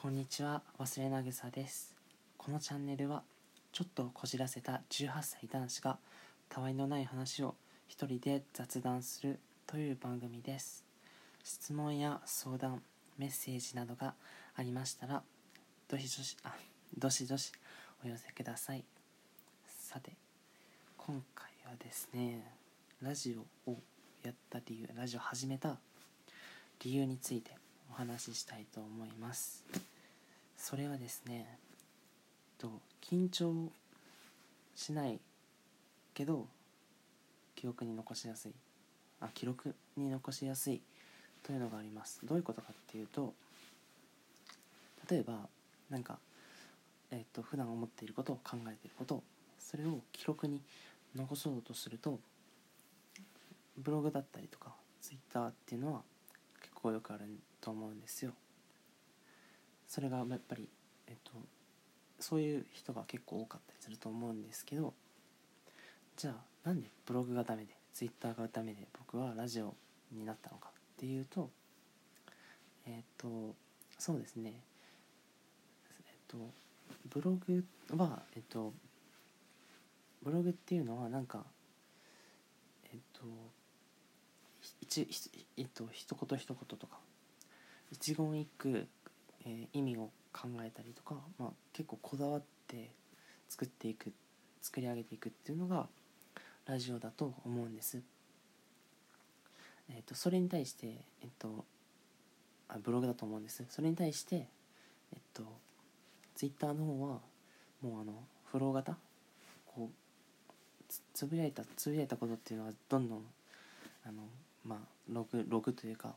こんにちは。忘れなぐさです。このチャンネルはちょっとこじらせた18歳男子がたわいのない話を一人で雑談するという番組です。質問や相談メッセージなどがありましたらどしどしあどしどしお寄せください。さて今回はですねラジオをやった理由ラジオ始めた理由についてお話ししたいと思います。それはですねと緊張しないけど記憶に残しやすい。あ記録に残しやすいというのがあります。どういうことかっていうと例えばなんかえっ、ー、と普段思っていることを考えていることそれを記録に残そうとするとブログだったりとかツイッターっていうのは結構よくあると思うんですよ。それがやっぱりえっとそういう人が結構多かったりすると思うんですけどじゃあなんでブログがダメでツイッターがダメで僕はラジオになったのかっていうとえっとそうですね。えっとブログはえっとブログっていうのはなんかえっと一えっと一言一言とか一言一句、えー、意味を考えたりとか、まあ、結構こだわって作っていく作り上げていくっていうのがラジオだと思うんです。え、ー、とそれに対して、えっ、ー、とあブログだと思うんです。それに対して、えっ、とツイッターの方はもうあのフロー型こうつぶやいたつぶやいたことっていうのはどんどんあのまあログログというか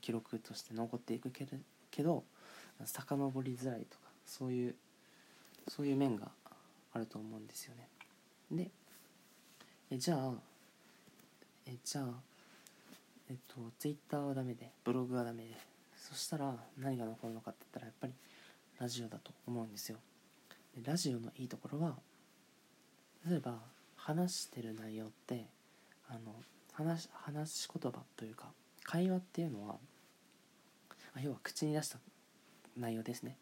記録として残っていくけけど遡りづらいとかそういうそういう面があると思うんですよね。でえじゃあえじゃあえっとツイッターはダメでブログはダメでそしたら何が残るのかって言ったらやっぱりラジオだと思うんですよ。でラジオのいいところは例えば話してる内容ってあの話話し言葉というか会話っていうのはあ要は口に出した内容ですね。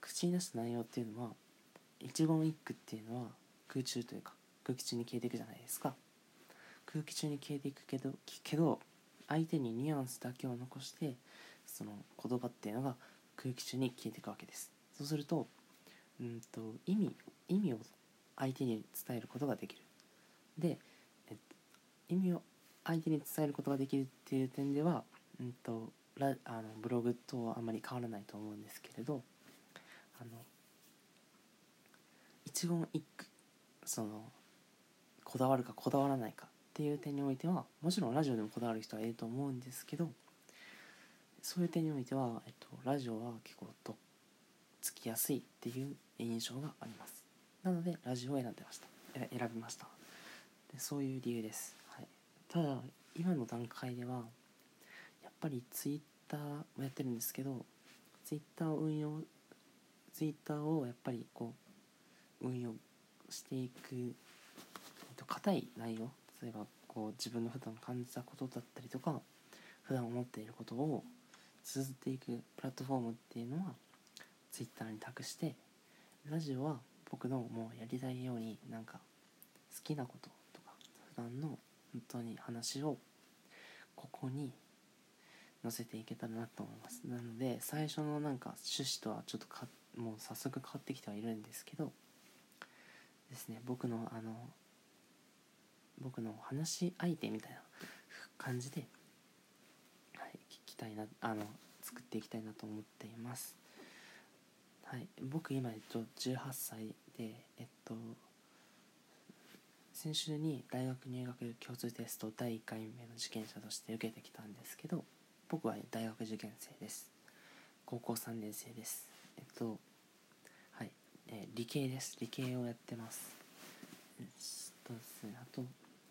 口に出した内容っていうのは一言一句っていうのは空中というか空気中に消えていくじゃないですか。空気中に消えていくけどけど相手にニュアンスだけを残してその言葉っていうのが空気中に消えていくわけです。そうするとうんと意味意味を相手に伝えることができる。で、えっと意味を相手に伝えることができるっていう点では、うんと、ラあのブログとはあまり変わらないと思うんですけれどあの一言一句そのこだわるかこだわらないかっていう点においてはもちろんラジオでもこだわる人はいると思うんですけどそういう点においては、えっと、ラジオは結構とっつきやすいっていう印象があります。なのでラジオを選んでました。選びました。でそういう理由です。はい。ただ今の段階ではぱりツイッターもやってるんですけどツイッターを運用ツイッターをやっぱりこう運用していく、えっと、硬い内容例えばこう自分の普段感じたことだったりとか普段思っていることを綴っていくプラットフォームっていうのはツイッターに託してラジオは僕のもうやりたいようになんか好きなこととか普段の本当に話をここに載せていけたらなと思います。なので最初のなんか趣旨とはちょっとかもう早速変わってきてはいるんですけどですね。僕のあの僕の話し相手みたいな感じで、はい、聞きたいなあの作っていきたいなと思っています。はい。僕今えっと18歳でえっと先週に大学入学共通テスト第1回目の受験者として受けてきたんですけど僕は大学受験生です。高校3年生です。えっとはい、えー、理系です。理系をやってます。えっとですね。あと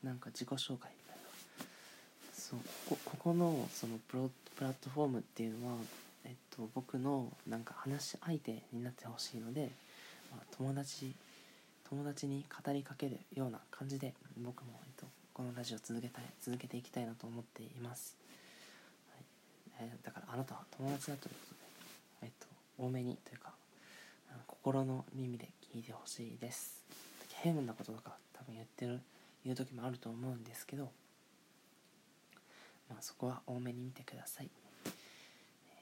なんか自己紹介みたいな。そうこここのそのプロプラットフォームっていうのはえっと僕のなんか話し相手になってほしいので、まあ、友達友達に語りかけるような感じで僕も、えっと、このラジオ続けたい続けていきたいなと思っています、なたは友達だということで、えっと、多めにというか心の耳で聞いてほしいです。変なこととか多分言ってる言う時もあると思うんですけどまあそこは多めに見てください。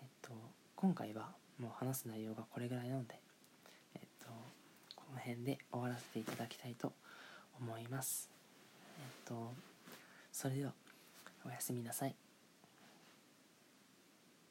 えっ、と今回はもう話す内容がこれぐらいなのでえっ、とこの辺で終わらせていただきたいと思います。えっ、とそれではおやすみなさい。